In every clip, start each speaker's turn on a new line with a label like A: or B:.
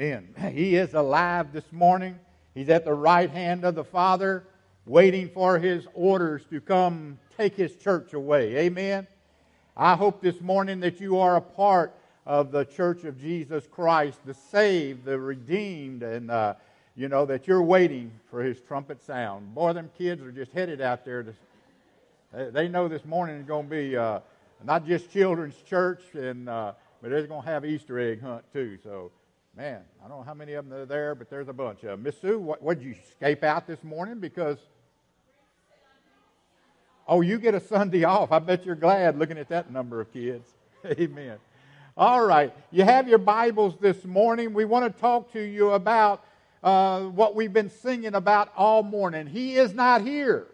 A: Amen. He is alive this morning. He's at the right hand of the Father, waiting for his orders to come take his church away. Amen. I hope this morning that you are a part of the church of Jesus Christ, the saved, the redeemed, and uh, you know that you're waiting for his trumpet sound. Boy, them kids are just headed out there. To, they know this morning is going to be uh, not just children's church, and uh, but they're going to have Easter egg hunt too. So Man, I don't know how many of them are there, but there's a bunch of them. Miss Sue, what, did you escape out this morning? Because, oh, you get a Sunday off. I bet you're glad looking at that number of kids. Amen. All right, you have your Bibles this morning. We want to talk to you about uh, what we've been singing about all morning. He is not here.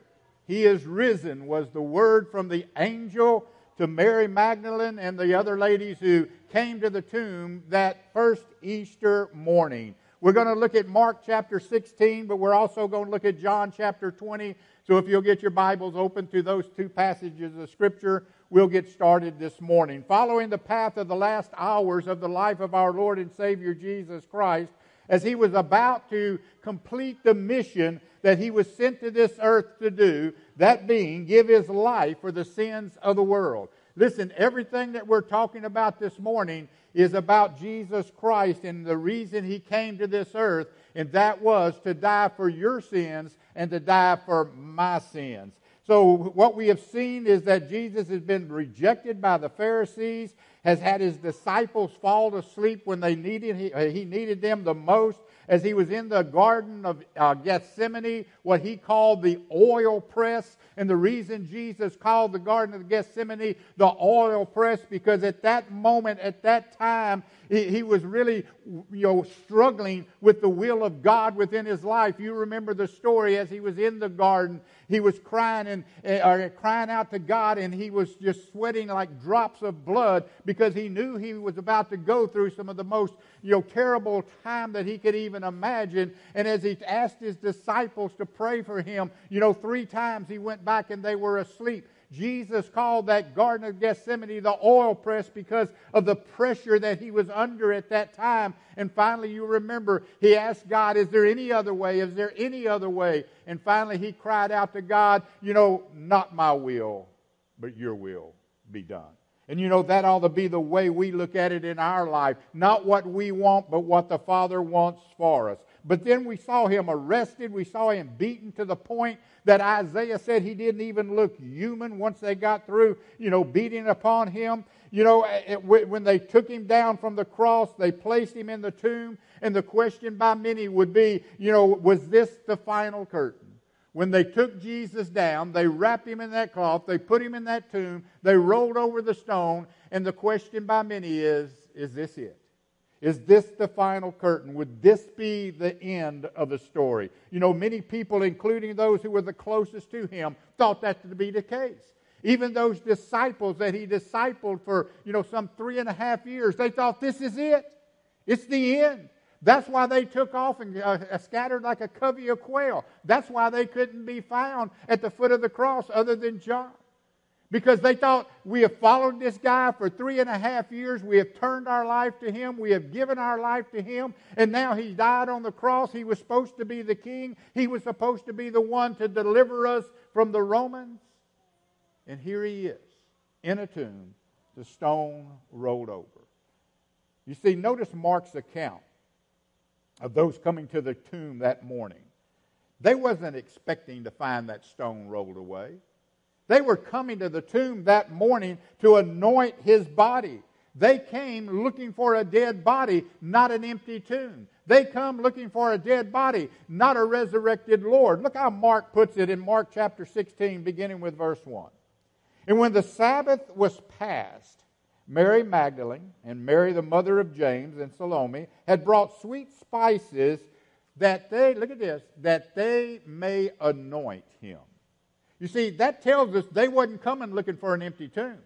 A: He is risen, was the word from the angel to Mary Magdalene and the other ladies who came to the tomb that first Easter morning. We're going to look at Mark chapter 16, but we're also going to look at John chapter 20. So if you'll get your Bibles open to those two passages of Scripture, we'll get started this morning. Following the path of the last hours of the life of our Lord and Savior Jesus Christ, as he was about to complete the mission that he was sent to this earth to do, that being, give his life for the sins of the world. Listen, everything that we're talking about this morning is about Jesus Christ and the reason he came to this earth, and that was to die for your sins and to die for my sins. So, what we have seen is that Jesus has been rejected by the Pharisees, has had his disciples fall asleep when they needed, he, he needed them the most as he was in the Garden of uh, Gethsemane, what he called the oil press. And the reason Jesus called the Garden of Gethsemane the oil press, because at that moment, at that time, he, he was really you know, struggling with the will of God within his life. You remember the story as he was in the garden. He was crying and uh, crying out to God, and he was just sweating like drops of blood because he knew he was about to go through some of the most you know, terrible time that he could even imagine. And as he asked his disciples to pray for him, you know, three times he went back and they were asleep. Jesus called that Garden of Gethsemane the oil press because of the pressure that he was under at that time. And finally, you remember, he asked God, Is there any other way? Is there any other way? And finally, he cried out to God, You know, not my will, but your will be done. And you know, that ought to be the way we look at it in our life. Not what we want, but what the Father wants for us. But then we saw him arrested. We saw him beaten to the point that Isaiah said he didn't even look human once they got through, you know, beating upon him. You know, eh, eh, it, when they took him down from the cross, they placed him in the tomb. And the question by many would be, you know, was this the final curtain? When they took Jesus down, they wrapped him in that cloth, they put him in that tomb, they rolled over the stone, and the question by many is, is this it? Is this the final curtain? Would this be the end of the story? You know, many people, including those who were the closest to him, thought that to be the case. Even those disciples that he discipled for, you know, some three and a half years, they thought this is it. It's the end. That's why they took off and uh, scattered like a covey of quail. That's why they couldn't be found at the foot of the cross other than John because they thought we have followed this guy for three and a half years. We have turned our life to him. We have given our life to him. And now he died on the cross. He was supposed to be the king, he was supposed to be the one to deliver us from the Romans. And here he is in a tomb, the stone rolled over. You see, notice Mark's account of those coming to the tomb that morning. They wasn't expecting to find that stone rolled away. They were coming to the tomb that morning to anoint his body. They came looking for a dead body, not an empty tomb. They come looking for a dead body, not a resurrected Lord. Look how Mark puts it in Mark chapter 16, beginning with verse 1. And when the Sabbath was past, Mary Magdalene and Mary, the mother of James, and Salome had brought sweet spices that they, look at this, that they may anoint him. You see, that tells us they wasn't coming looking for an empty tomb.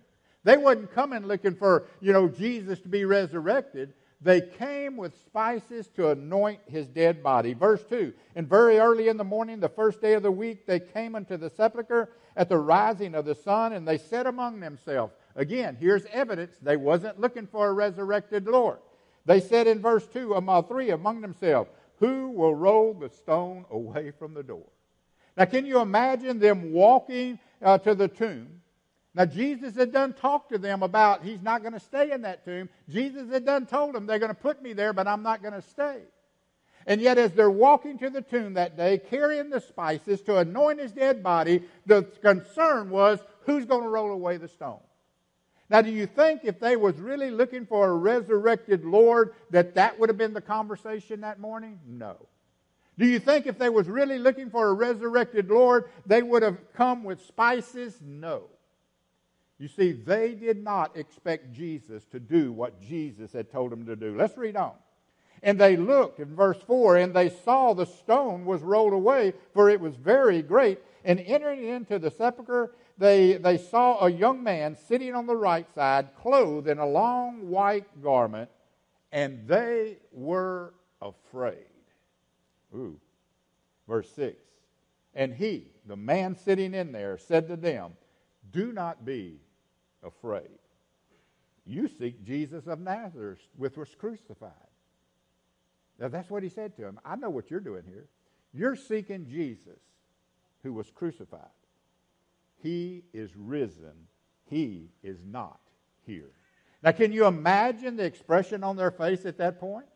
A: They wasn't coming looking for, you know, Jesus to be resurrected. They came with spices to anoint his dead body. Verse 2 And very early in the morning, the first day of the week, they came unto the sepulchre at the rising of the sun, and they said among themselves, Again, here's evidence they wasn't looking for a resurrected Lord. They said in verse 2, among three among themselves, Who will roll the stone away from the door? Now, can you imagine them walking uh, to the tomb? Now, Jesus had done talked to them about he's not going to stay in that tomb. Jesus had done told them they're going to put me there, but I'm not going to stay. And yet, as they're walking to the tomb that day, carrying the spices to anoint his dead body, the concern was who's going to roll away the stone? Now, do you think if they was really looking for a resurrected Lord that that would have been the conversation that morning? No. Do you think if they was really looking for a resurrected Lord, they would have come with spices? No. You see, they did not expect Jesus to do what Jesus had told them to do. Let's read on. And they looked in verse 4, and they saw the stone was rolled away, for it was very great. And entering into the sepulchre, they, they saw a young man sitting on the right side, clothed in a long white garment, and they were afraid. Ooh. Verse 6. And he, the man sitting in there, said to them, Do not be afraid. You seek Jesus of Nazareth, which was crucified. Now, that's what he said to him. I know what you're doing here. You're seeking Jesus who was crucified. He is risen. He is not here. Now, can you imagine the expression on their face at that point?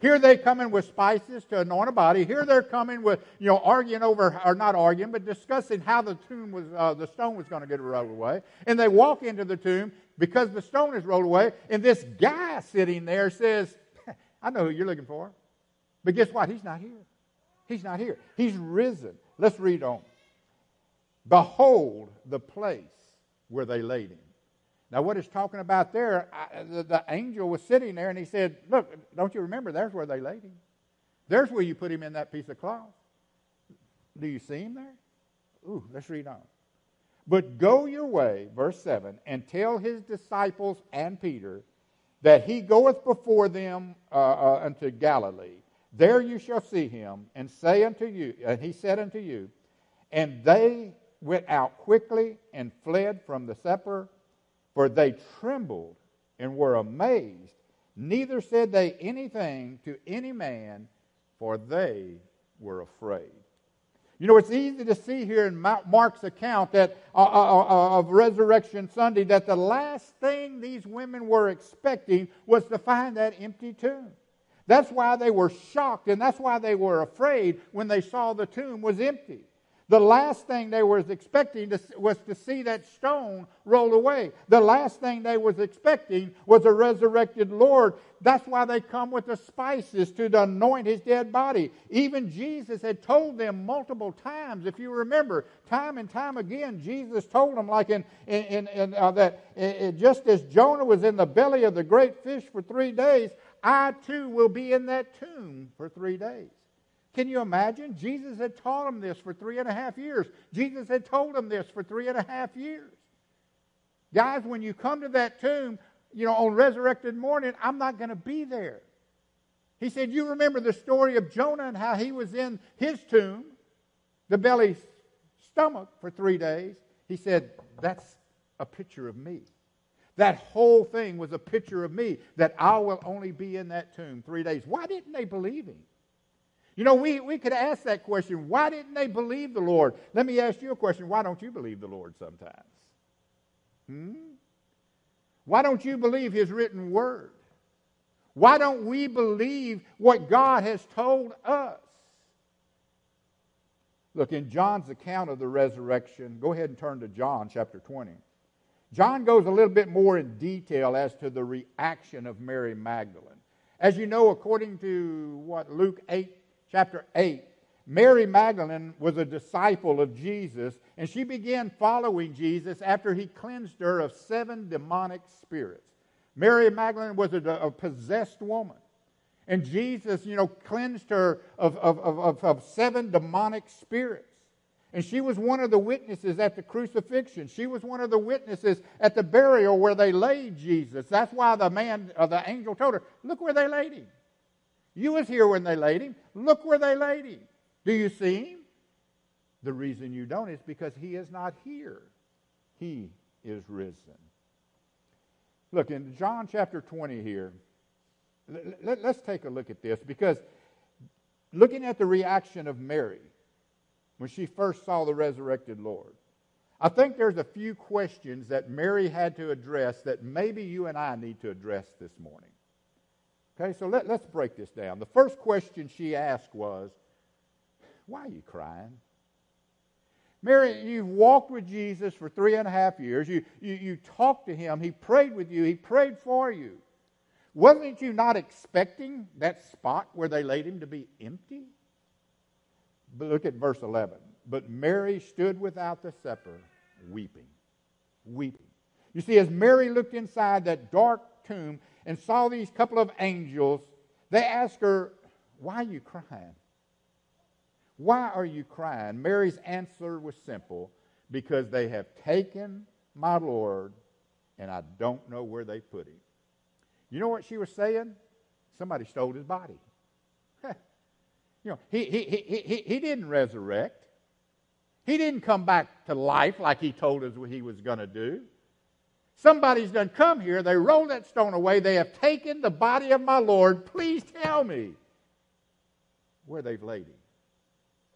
A: Here they come in with spices to anoint a body. Here they're coming with, you know, arguing over, or not arguing, but discussing how the tomb was, uh, the stone was going to get rolled away. And they walk into the tomb because the stone is rolled away. And this guy sitting there says, I know who you're looking for. But guess what? He's not here. He's not here. He's risen. Let's read on. Behold the place where they laid him. Now, what it's talking about there, I, the, the, angel was sitting there and he said, Look, don't you remember? There's where they laid him. There's where you put him in that piece of cloth. Do you see him there? Ooh, let's read on. But go your way, verse 7, and tell his disciples and Peter that he goeth before them uh, uh, unto Galilee. There you shall see him, and say unto you, and he said unto you, and they went out quickly and fled from the sepulchre, for they trembled and were amazed. Neither said they anything to any man, for they were afraid. You know, it's easy to see here in Mark's account that uh, uh, uh, of Resurrection Sunday that the last thing these women were expecting was to find that empty tomb. That's why they were shocked and that's why they were afraid when they saw the tomb was empty. The last thing they were expecting to, was to see that stone roll away. The last thing they was expecting was a resurrected Lord. That's why they come with the spices to anoint his dead body. Even Jesus had told them multiple times, if you remember, time and time again, Jesus told them, like in, in, in, uh, that just as Jonah was in the belly of the great fish for three days, I too will be in that tomb for three days. Can you imagine? Jesus had taught them this for three and a half years. Jesus had told them this for three and a half years. Guys, when you come to that tomb, you know, on resurrected morning, I'm not going to be there. He said, You remember the story of Jonah and how he was in his tomb, the belly stomach, for three days. He said, That's a picture of me. That whole thing was a picture of me, that I will only be in that tomb three days. Why didn't they believe him? You know, we, we could ask that question why didn't they believe the Lord? Let me ask you a question why don't you believe the Lord sometimes? Hmm? Why don't you believe His written word? Why don't we believe what God has told us? Look, in John's account of the resurrection, go ahead and turn to John chapter 20. John goes a little bit more in detail as to the reaction of Mary Magdalene. As you know, according to what Luke 8 chapter 8, Mary Magdalene was a disciple of Jesus, and she began following Jesus after he cleansed her of seven demonic spirits. Mary Magdalene was a, a possessed woman. And Jesus, you know, cleansed her of, of, of, of, seven demonic spirits. And she was one of the witnesses at the crucifixion. She was one of the witnesses at the burial where they laid Jesus. That's why the man, uh, the angel told her, look where they laid him. You was here when they laid him. Look where they laid him. Do you see him? The reason you don't is because he is not here. He is risen. Look, in John chapter 20 here, let, us take a look at this because looking at the reaction of Mary when she first saw the resurrected Lord, I think there's a few questions that Mary had to address that maybe you and I need to address this morning. Okay, so let, let's break this down. The first question she asked was, Why are you crying? Mary, you've walked with Jesus for three and a half years. You, you, you talked to him. He prayed with you. He prayed for you. Wasn't you not expecting that spot where they laid him to be empty? But look at verse 11. But Mary stood without the sepulchre, weeping. Weeping. You see, as Mary looked inside that dark tomb and saw these couple of angels, they asked her, Why are you crying? Why are you crying? Mary's answer was simple because they have taken my Lord and I don't know where they put him. You know what she was saying? Somebody stole his body. you know, he, he, he, he, he didn't resurrect. He didn't come back to life like he told us what he was going to do. Somebody's done come here. They rolled that stone away. They have taken the body of my Lord. Please tell me where they've laid him.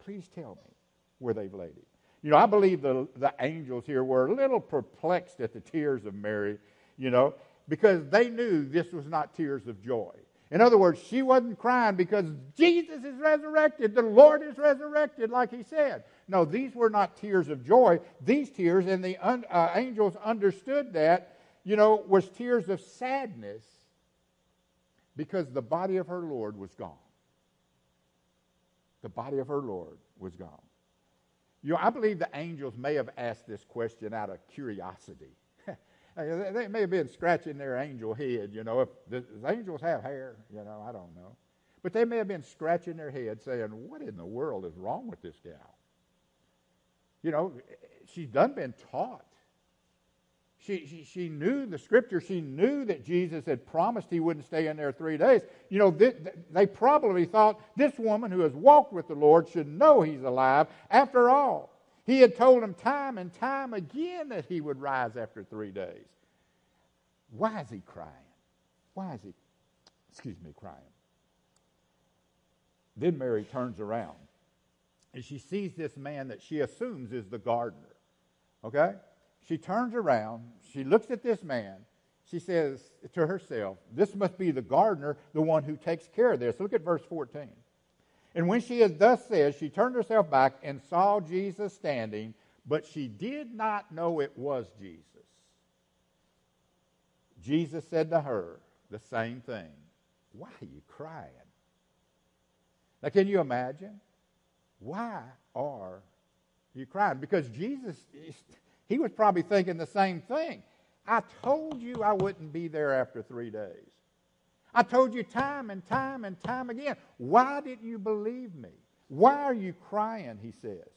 A: Please tell me where they've laid him. You know, I believe the, the angels here were a little perplexed at the tears of Mary, you know, because they knew this was not tears of joy. In other words, she wasn't crying because Jesus is resurrected, the Lord is resurrected, like he said. No, these were not tears of joy. These tears, and the un, uh, angels understood that, you know, was tears of sadness because the body of her Lord was gone. The body of her Lord was gone. You know, I believe the angels may have asked this question out of curiosity. they may have been scratching their angel head, you know. If the, angels have hair, you know, I don't know. But they may have been scratching their head saying, What in the world is wrong with this gal? You know, she's done been taught. She, she, she knew the scripture. She knew that Jesus had promised he wouldn't stay in there three days. You know, they, they probably thought this woman who has walked with the Lord should know he's alive. After all, he had told him time and time again that he would rise after three days. Why is he crying? Why is he, excuse me, crying? Then Mary turns around and she sees this man that she assumes is the gardener. Okay? She turns around, she looks at this man, she says to herself, This must be the gardener, the one who takes care of this. Look at verse 14. And when she had thus said, she turned herself back and saw Jesus standing, but she did not know it was Jesus. Jesus said to her the same thing Why are you crying? Now, can you imagine? Why are you crying? Because Jesus, he was probably thinking the same thing. I told you I wouldn't be there after three days. I told you time and time and time again. Why didn't you believe me? Why are you crying? He says.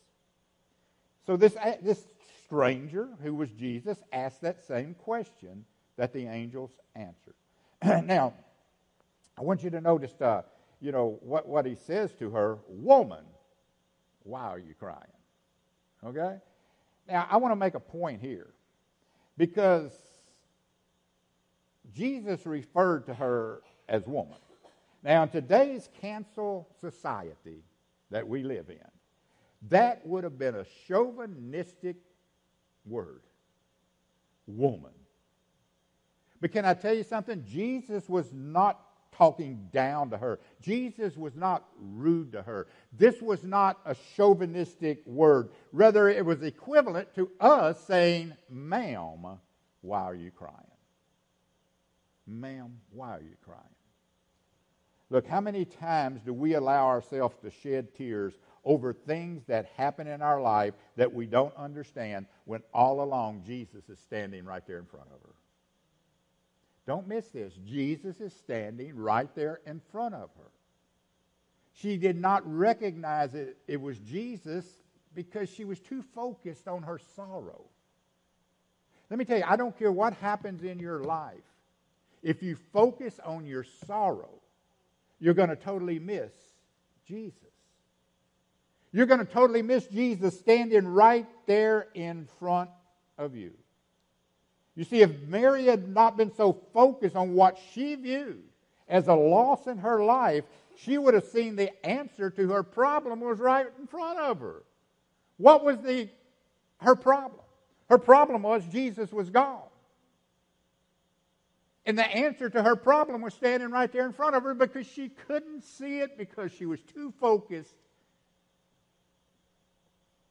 A: So this, this stranger, who was Jesus, asked that same question that the angels answered. now, I want you to notice, uh, you know, what, what he says to her, woman, why are you crying? Okay? Now, I want to make a point here because Jesus referred to her as woman. Now, in today's cancel society that we live in, that would have been a chauvinistic word woman. But can I tell you something? Jesus was not talking down to her. Jesus was not rude to her. This was not a chauvinistic word. Rather, it was equivalent to us saying, Ma'am, why are you crying? Ma'am, why are you crying? Look, how many times do we allow ourselves to shed tears over things that happen in our life that we don't understand when all along Jesus is standing right there in front of her? Don't miss this. Jesus is standing right there in front of her. She did not recognize it, it was Jesus because she was too focused on her sorrow. Let me tell you, I don't care what happens in your life. If you focus on your sorrow, you're going to totally miss Jesus. You're going to totally miss Jesus standing right there in front of you. You see, if Mary had not been so focused on what she viewed as a loss in her life, she would have seen the answer to her problem was right in front of her. What was the her problem? Her problem was Jesus was gone. And the answer to her problem was standing right there in front of her because she couldn't see it because she was too focused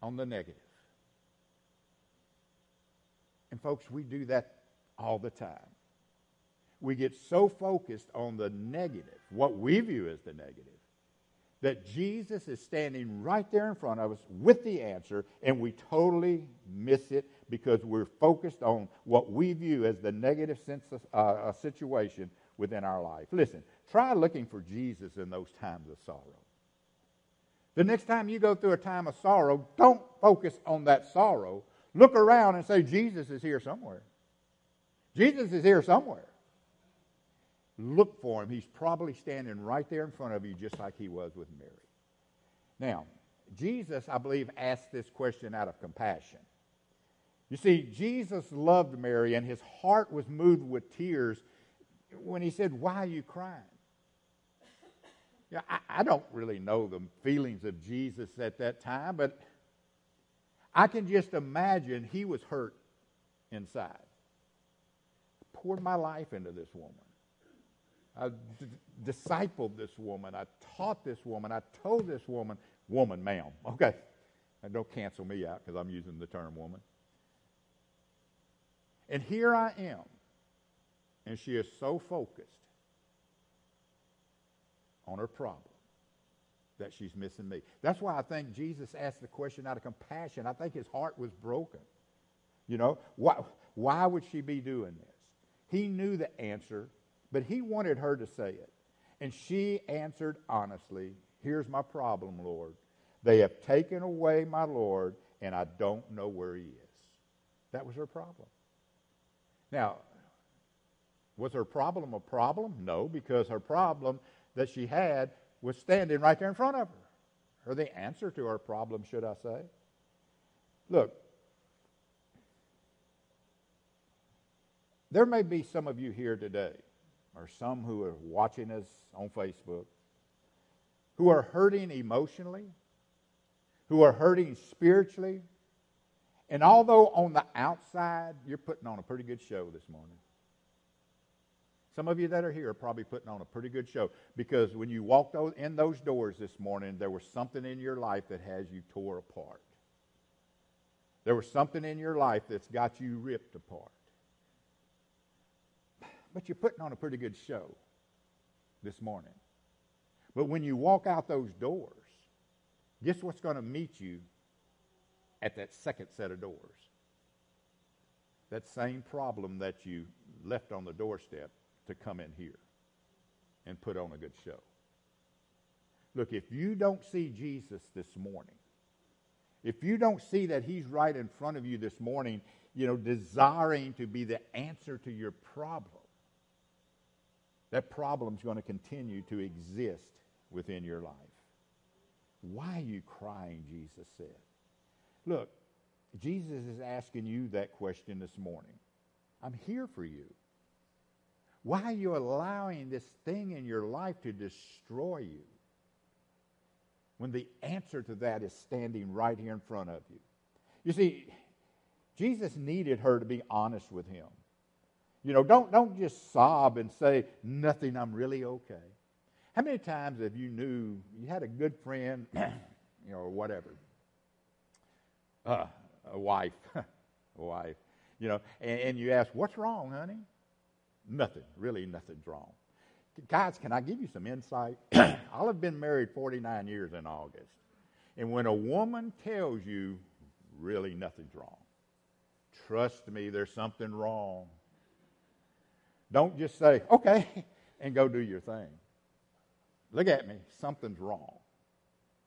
A: on the negative. And, folks, we do that all the time. We get so focused on the negative, what we view as the negative, that Jesus is standing right there in front of us with the answer, and we totally miss it because we're focused on what we view as the negative sense of, uh, situation within our life. Listen, try looking for Jesus in those times of sorrow. The next time you go through a time of sorrow, don't focus on that sorrow. Look around and say, Jesus is here somewhere. Jesus is here somewhere. Look for him. He's probably standing right there in front of you, just like he was with Mary. Now, Jesus, I believe, asked this question out of compassion. You see, Jesus loved Mary, and his heart was moved with tears when he said, Why are you crying? Yeah, I, I don't really know the feelings of Jesus at that time, but I can just imagine he was hurt inside. I poured my life into this woman. I d- discipled this woman. I taught this woman. I told this woman, woman, ma'am. Okay. And don't cancel me out because I'm using the term woman. And here I am. And she is so focused on her problem that she's missing me. That's why I think Jesus asked the question out of compassion. I think his heart was broken. You know, why, why would she be doing this? He knew the answer but he wanted her to say it. And she answered honestly, Here's my problem, Lord. They have taken away my Lord, and I don't know where he is. That was her problem. Now, was her problem a problem? No, because her problem that she had was standing right there in front of her. Or the answer to her problem, should I say. Look, there may be some of you here today or some who are watching us on Facebook, who are hurting emotionally, who are hurting spiritually. And although on the outside you're putting on a pretty good show this morning, some of you that are here are probably putting on a pretty good show because when you walked in those doors this morning, there was something in your life that has you tore apart. There was something in your life that's got you ripped apart but you're putting on a pretty good show this morning. But when you walk out those doors, guess what's going to meet you at that second set of doors? That same problem that you left on the doorstep to come in here and put on a good show. Look, if you don't see Jesus this morning, if you don't see that he's right in front of you this morning, you know, desiring to be the answer to your problem, that problem's going to continue to exist within your life. Why are you crying? Jesus said. Look, Jesus is asking you that question this morning. I'm here for you. Why are you allowing this thing in your life to destroy you when the answer to that is standing right here in front of you? You see, Jesus needed her to be honest with him. You know, don't, don't just sob and say, nothing, I'm really okay. How many times have you knew you had a good friend, you know, or whatever, uh, a wife, a wife, you know, and, and you ask, what's wrong, honey? Nothing, really nothing's wrong. Guys, can I give you some insight? I'll have been married 49 years in August. And when a woman tells you, really nothing's wrong, trust me, there's something wrong. Don't just say, okay, and go do your thing. Look at me. Something's wrong.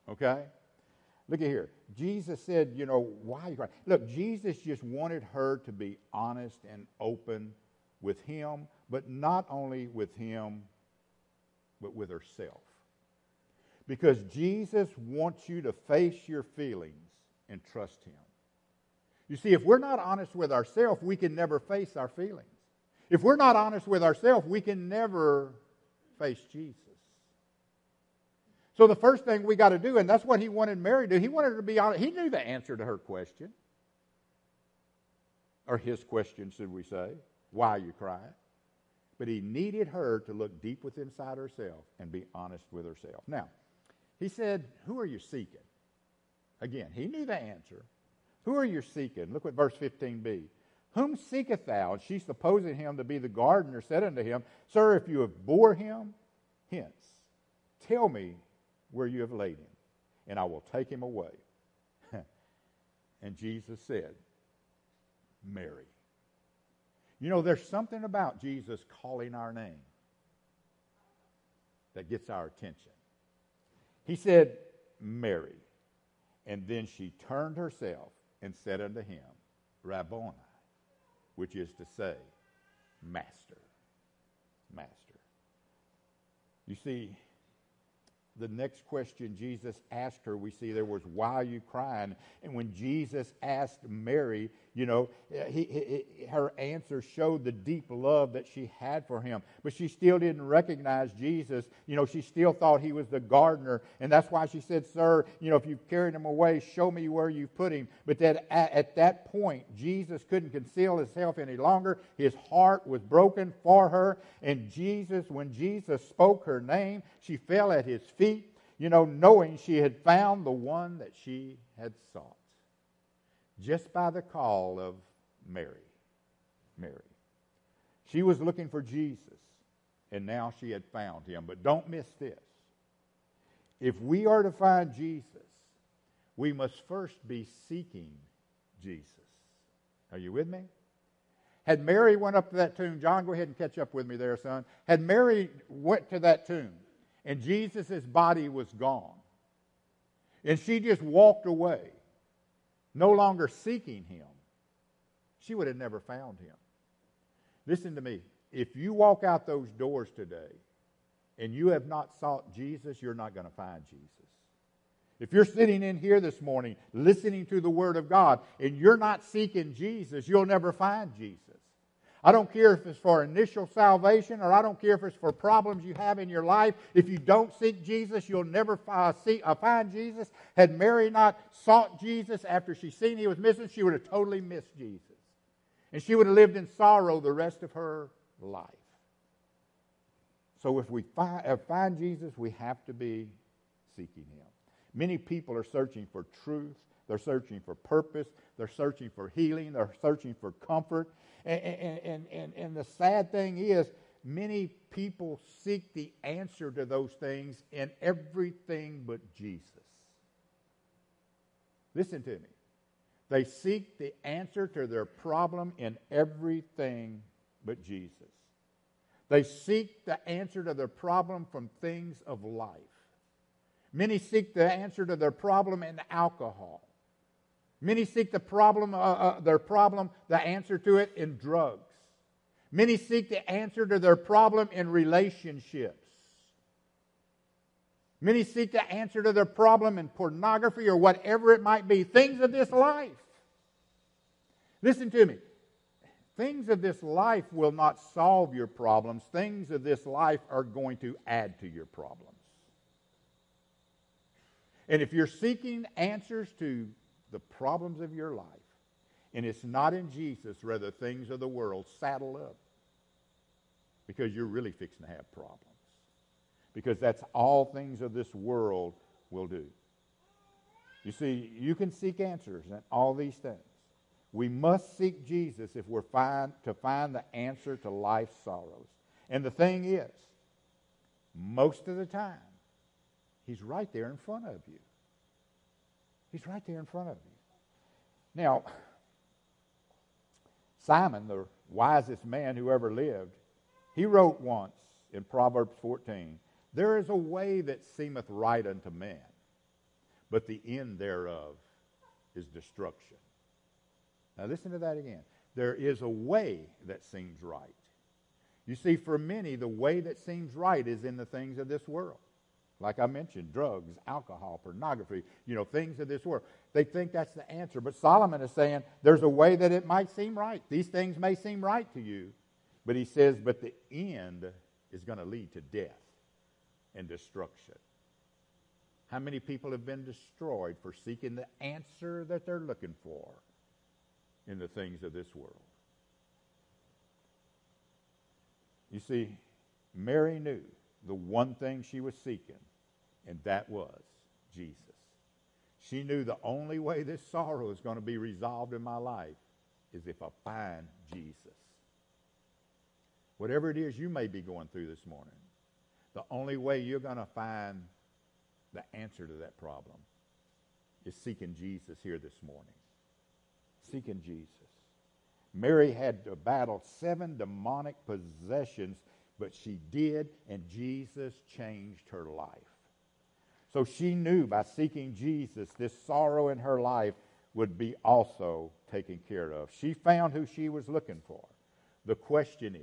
A: Okay? Look at here. Jesus said, you know, why are you crying? Look, Jesus just wanted her to be honest and open with him, but not only with him, but with herself. Because Jesus wants you to face your feelings and trust him. You see, if we're not honest with ourselves, we can never face our feelings. If we're not honest with ourselves, we can never face Jesus. So the first thing we got to do, and that's what he wanted Mary to do, he wanted her to be honest. He knew the answer to her question. Or his question, should we say. Why you crying? But he needed her to look deep within inside herself and be honest with herself. Now, he said, Who are you seeking? Again, he knew the answer. Who are you seeking? Look what verse 15b. Whom seeketh thou? And she, supposing him to be the gardener, said unto him, Sir, if you have bore him, hence, tell me where you have laid him, and I will take him away. and Jesus said, Mary. You know, there's something about Jesus calling our name that gets our attention. He said, Mary. And then she turned herself and said unto him, Rabboni, which is to say, Master. Master. You see, the next question Jesus asked her, we see there was, Why are you crying? And when Jesus asked Mary, you know, eh, he, he, her answer showed the deep love that she had for him. But she still didn't recognize Jesus. You know, she still thought he was the gardener. And that's why she said, Sir, you know, if you've carried him away, show me where you've put him. But that at, at that point, Jesus couldn't conceal himself any longer. His heart was broken for her. And Jesus, when Jesus spoke her name, she fell at his feet, you know, knowing she had found the one that she had sought just by the call of Mary. Mary. She was looking for Jesus, and now she had found him. But don't miss this. If we are to find Jesus, we must first be seeking Jesus. Are you with me? Had Mary went up to that tomb, John, go ahead and catch up with me there, son. Had Mary went to that tomb and Jesus' body was gone, and she just walked away, no longer seeking him, she would have never found him. Listen to me. If you walk out those doors today and you have not sought Jesus, you're not going to find Jesus. If you're sitting in here this morning listening to the Word of God and you're not seeking Jesus, you'll never find Jesus. I don't care if it's for initial salvation or I don't care if it's for problems you have in your life. If you don't seek Jesus, you'll never uh, see, uh, find Jesus. Had Mary not sought Jesus after she seen he was missing, she would have totally missed Jesus. And she would have lived in sorrow the rest of her life. So if we uh, find Jesus, we have to be seeking him. Many people are searching for truth. They're searching for purpose. They're searching for healing. They're searching for comfort. And, and, and, and the sad thing is, many people seek the answer to those things in everything but Jesus. Listen to me. They seek the answer to their problem in everything but Jesus. They seek the answer to their problem from things of life. Many seek the answer to their problem in alcohol. Many seek the problem, uh, uh, their problem, the answer to it in drugs. Many seek the answer to their problem in relationships. Many seek the answer to their problem in pornography or whatever it might be, things of this life. Listen to me. Things of this life will not solve your problems. Things of this life are going to add to your problems. And if you're seeking answers to the problems of your life, and it's not in Jesus, rather things of the world, saddle up. Because you're really fixing to have problems. Because that's all things of this world will do. You see, you can seek answers in all these things. We must seek Jesus if we're find, to find the answer to life's sorrows. And the thing is, most of the time, He's right there in front of you. He's right there in front of you. Now, Solomon, the wisest man who ever lived, he wrote once in Proverbs 14 There is a way that seemeth right unto man, but the end thereof is destruction. Now, listen to that again. There is a way that seems right. You see, for many, the way that seems right is in the things of this world. Like I mentioned, drugs, alcohol, pornography, you know, things of this world. They think that's the answer. But Solomon is saying there's a way that it might seem right. These things may seem right to you. But he says, but the end is going to lead to death. and destruction. How many people have been destroyed for seeking the answer that they're looking for in the things of this world? You see, Mary knew the one thing she was seeking, and that was Jesus. She knew the only way this sorrow is going to be resolved in my life is if I find Jesus. Whatever it is you may be going through this morning, the only way you're going to find the answer to that problem is seeking Jesus here this morning. Seeking Jesus. Mary had to battle seven demonic possessions, but she did, and Jesus changed her life. So she knew by seeking Jesus, this sorrow in her life would be also taken care of. She found who she was looking for. The question is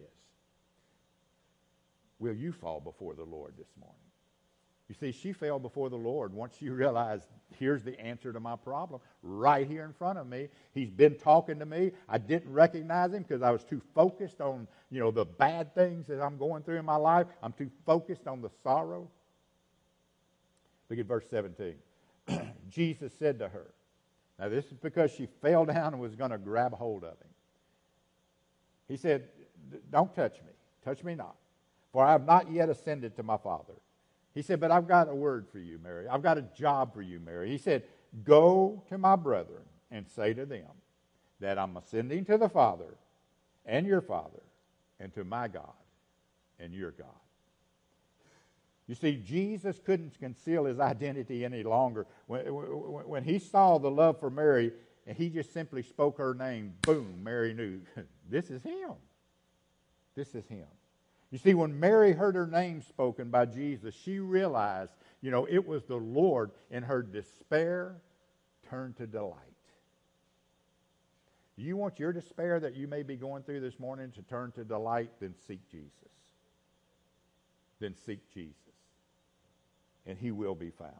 A: will you fall before the Lord this morning? You see, she fell before the Lord once she realized here's the answer to my problem right here in front of me. He's been talking to me. I didn't recognize him because I was too focused on, you know, the bad things that I'm going through in my life. I'm too focused on the sorrow. Look at verse 17. Jesus said to her, now this is because she fell down and was going to grab hold of him. He said, Don't touch me. Touch me not. For I have not yet ascended to my Father. He said, But I've got a word for you, Mary. I've got a job for you, Mary. He said, Go to my brethren and say to them that I'm ascending to the Father and your Father and to my God and your God. You see, Jesus couldn't conceal his identity any longer. When, when, he saw the love for Mary, and he just simply spoke her name, boom, Mary knew, this is him. This is him. You see, when Mary heard her name spoken by Jesus, she realized, you know, it was the Lord, and her despair turned to delight. Do you want your despair that you may be going through this morning to turn to delight? Then seek Jesus. Then seek Jesus and he will be found.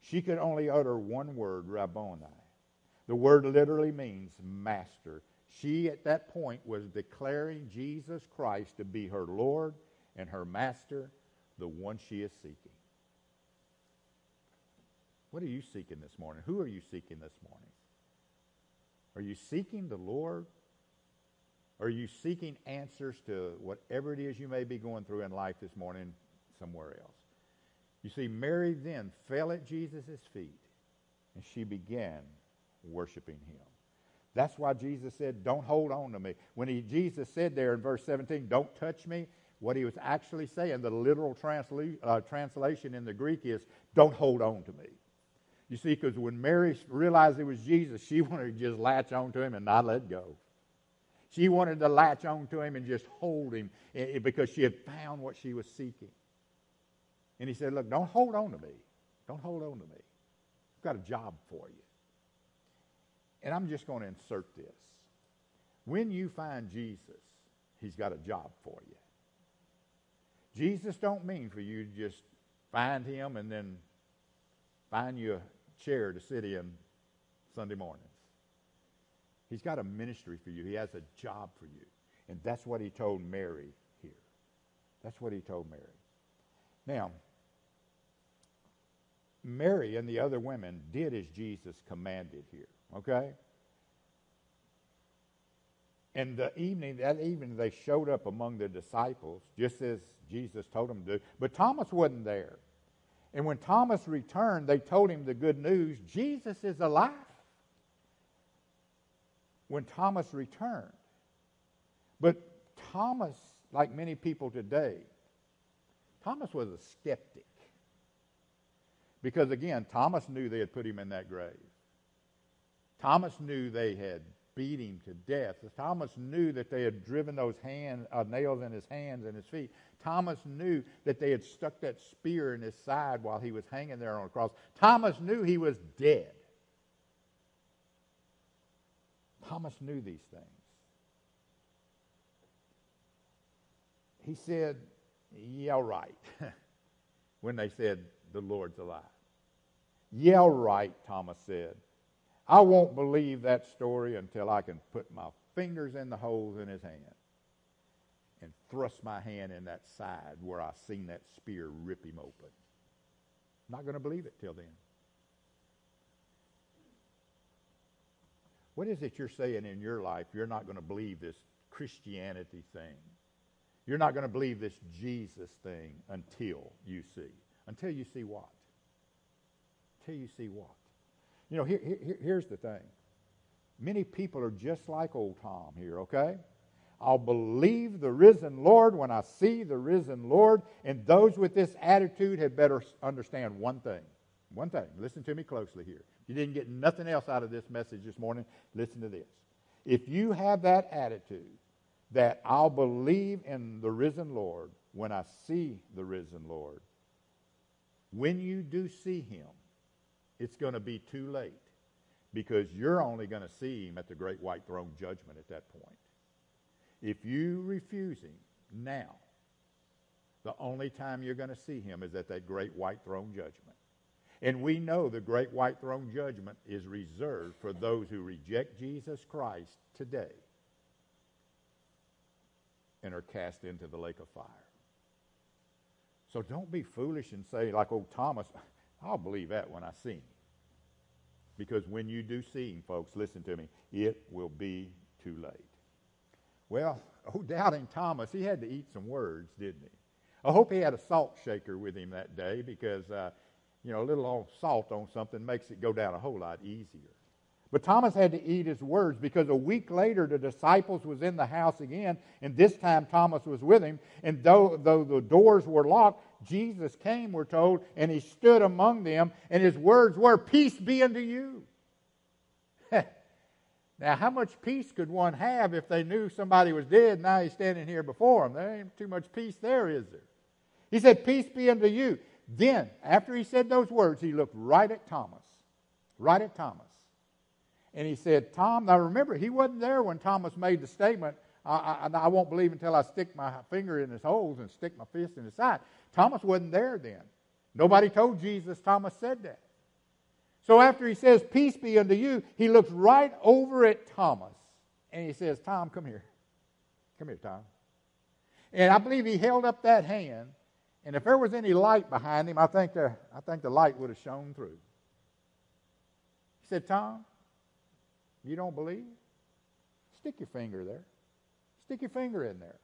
A: She could only utter one word, Rabboni. The word literally means master. She, at that point, was declaring Jesus Christ to be her Lord and her master, the one she is seeking. What are you seeking this morning? Who are you seeking this morning? Are you seeking the Lord? Are you seeking answers to whatever it is you may be going through in life this morning somewhere else? You see, Mary then fell at Jesus' feet and she began worshiping him. That's why Jesus said, Don't hold on to me. When he, Jesus said there in verse 17, Don't touch me, what he was actually saying, the literal transla- uh, translation in the Greek is, Don't hold on to me. You see, because when Mary realized it was Jesus, she wanted to just latch on to him and not let go. She wanted to latch on to him and just hold him eh, eh, because she had found what she was seeking. And he said, Look, don't hold on to me. Don't hold on to me. I've got a job for you. And I'm just going to insert this. When you find Jesus, he's got a job for you. Jesus don't mean for you to just find him and then find you a chair to sit in Sunday mornings. He's got a ministry for you. He has a job for you. And that's what he told Mary here. That's what he told Mary. Now, Mary and the other women did as Jesus commanded here, okay? And the evening, that evening, they showed up among the disciples, just as Jesus told them to. But Thomas wasn't there. And when Thomas returned, they told him the good news Jesus is alive. When Thomas returned. But Thomas, like many people today, Thomas was a skeptic. Because again, Thomas knew they had put him in that grave. Thomas knew they had beat him to death. Thomas knew that they had driven those hand, uh, nails in his hands and his feet. Thomas knew that they had stuck that spear in his side while he was hanging there on a cross. Thomas knew he was dead. Thomas knew these things. He said, Yeah, right, when they said, The Lord's alive. Yeah, right, Thomas said. I won't believe that story until I can put my fingers in the holes in his hand. and thrust my hand in that side where I seen that spear rip him open. I'm Not going to believe it till then. What is it you're saying in your life you're not going to believe this Christianity thing? You're not going to believe this Jesus thing until you see. Until you see what? Until you see what? You know, here, here, here's the thing. Many people are just like old Tom here, okay? I'll believe the risen Lord when I see the risen Lord. And those with this attitude had better understand one thing. One thing. Listen to me closely here. You didn't get nothing else out of this message this morning, listen to this. If you have that attitude that I'll believe in the risen Lord when I see the risen Lord, when you do see him, it's going to be too late because you're only going to see him at the great white throne judgment at that point. If you refuse him now, the only time you're going to see him is at that great white throne judgment. And we know the great white throne judgment is reserved for those who reject Jesus Christ today and are cast into the lake of fire. So don't be foolish and say, like old Thomas, I'll believe that when I see him. Because when you do see him, folks, listen to me, it will be too late. Well, oh, doubting Thomas, he had to eat some words, didn't he? I hope he had a salt shaker with him that day because, uh, you know, a little salt on something makes it go down a whole lot easier. But Thomas had to eat his words because a week later the disciples was in the house again, and this time Thomas was with him. And though, though the doors were locked, Jesus came, we're told, and he stood among them, and his words were, Peace be unto you. now, how much peace could one have if they knew somebody was dead, and now he's standing here before them? There ain't too much peace there, is there? He said, Peace be unto you. Then, after he said those words, he looked right at Thomas. Right at Thomas. And he said, Tom, now remember, he wasn't there when Thomas made the statement, I, I, I, won't believe until I stick my finger in his holes and stick my fist in his side. Thomas wasn't there then. Nobody told Jesus Thomas said that. So after he says, Peace be unto you, he looks right over at Thomas and he says, Tom, come here. Come here, Tom. And I believe he held up that hand, and if there was any light behind him, I think the, I think the light would have shone through. He said, Tom, you don't believe? Stick your finger there. Stick your finger in there.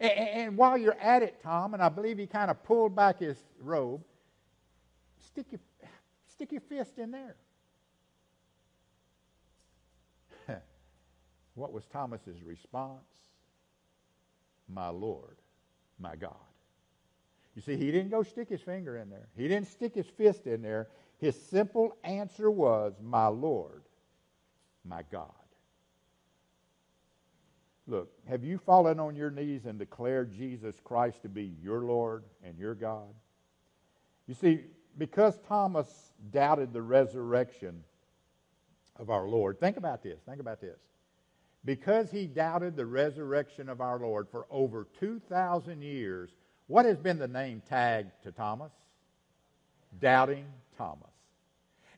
A: And, and, while you're at it, Tom, and I believe he kind of pulled back his robe, stick your, stick your fist in there. what was Thomas's response? My Lord, my God. You see, he didn't go stick his finger in there. He didn't stick his fist in there. His simple answer was, My Lord, my God. Look, have you fallen on your knees and declared Jesus Christ to be your Lord and your God? You see, because Thomas doubted the resurrection of our Lord, think about this. Think about this. Because he doubted the resurrection of our Lord for over 2,000 years, what has been the name tagged to Thomas? Doubting Thomas.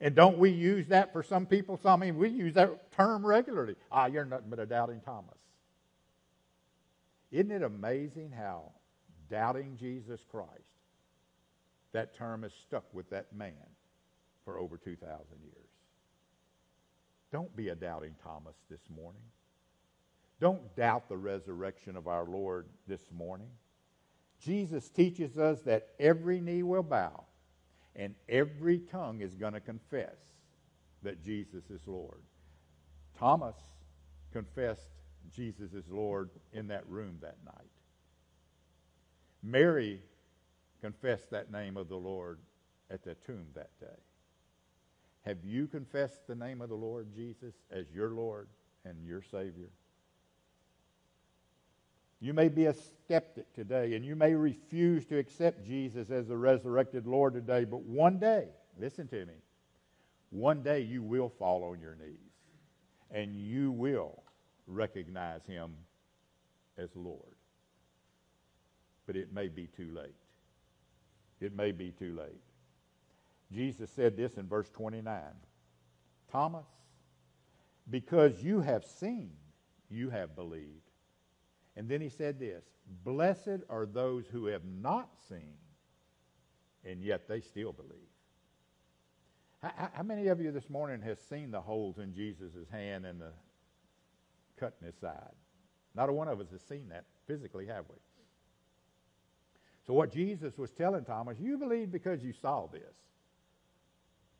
A: And don't we use that for some people? So, I mean, we use that term regularly. Ah, you're nothing but a doubting Thomas. Isn't it amazing how doubting Jesus Christ, that term has stuck with that man for over 2,000 years? Don't be a doubting Thomas this morning. Don't doubt the resurrection of our Lord this morning. Jesus teaches us that every knee will bow and every tongue is going to confess that Jesus is Lord. Thomas confessed Jesus is Lord in that room that night. Mary confessed that name of the Lord at the tomb that day. Have you confessed the name of the Lord Jesus as your Lord and your Savior? You may be a skeptic today, and you may refuse to accept Jesus as the resurrected Lord today, but one day, listen to me, one day you will fall on your knees and you will recognize him as Lord. But it may be too late. It may be too late. Jesus said this in verse 29 Thomas, because you have seen, you have believed. And then he said this Blessed are those who have not seen, and yet they still believe. How, many of you this morning has seen the holes in Jesus' hand and the cut in his side? Not a one of us has seen that physically, have we? So what Jesus was telling Thomas, you believe because you saw this.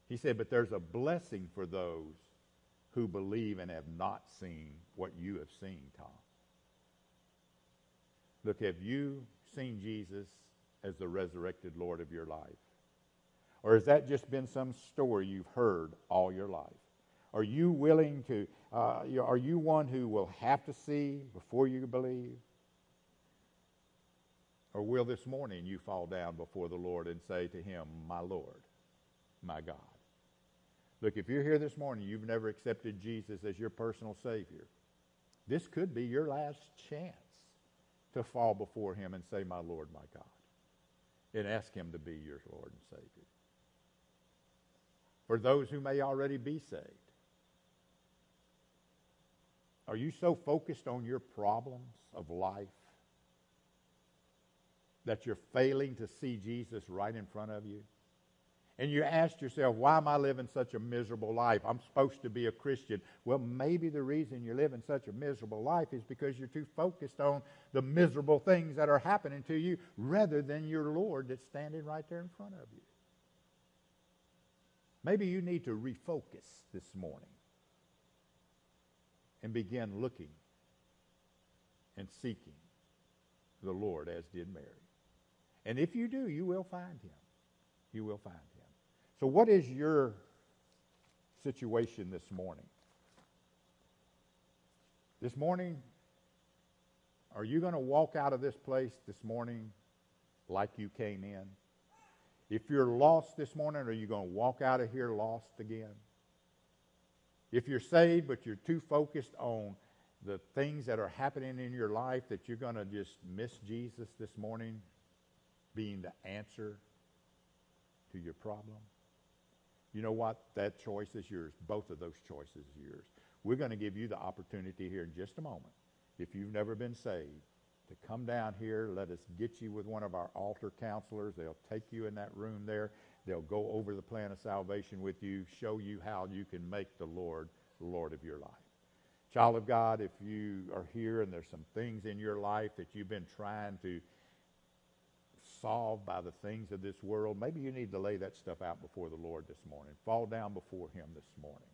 A: He said, but there's a blessing for those who believe and have not seen what you have seen, Tom. Look, have you seen Jesus as the resurrected Lord of your life? Or has that just been some story you've heard all your life? Are you willing to, uh, are you one who will have to see before you believe? Or will this morning you fall down before the Lord and say to him, My Lord, my God? Look, if you're here this morning, you've never accepted Jesus as your personal Savior, this could be your last chance to fall before him and say, My Lord, my God, and ask him to be your Lord and Savior. For those who may already be saved, are you so focused on your problems of life that you're failing to see Jesus right in front of you? and you ask yourself, why am I living such a miserable life? I'm supposed to be a Christian. Well, maybe the reason you're living such a miserable life is because you're too focused on the miserable things that are happening to you rather than your Lord that's standing right there in front of you. Maybe you need to refocus this morning and begin looking and seeking the Lord as did Mary. And if you do, you will find him. You will find him. So, what is your situation this morning? This morning, are you going to walk out of this place this morning like you came in? If you're lost this morning, are you going to walk out of here lost again? If you're saved, but you're too focused on the things that are happening in your life that you're going to just miss Jesus this morning being the answer to your problem? You know what? That choice is yours. Both of those choices are yours. We're going to give you the opportunity here in just a moment, if you've never been saved, to come down here. Let us get you with one of our altar counselors. They'll take you in that room there. They'll go over the plan of salvation with you, show you how you can make the Lord the Lord of your life. Child of God, if you are here and there's some things in your life that you've been trying to solve by the things of this world, maybe you need to lay that stuff out before the Lord this morning. Fall down before Him this morning.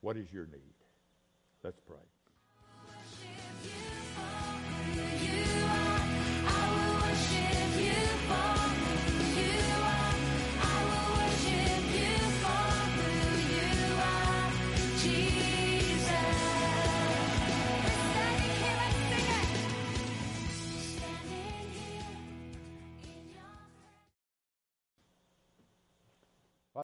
A: What is your need? Let's pray.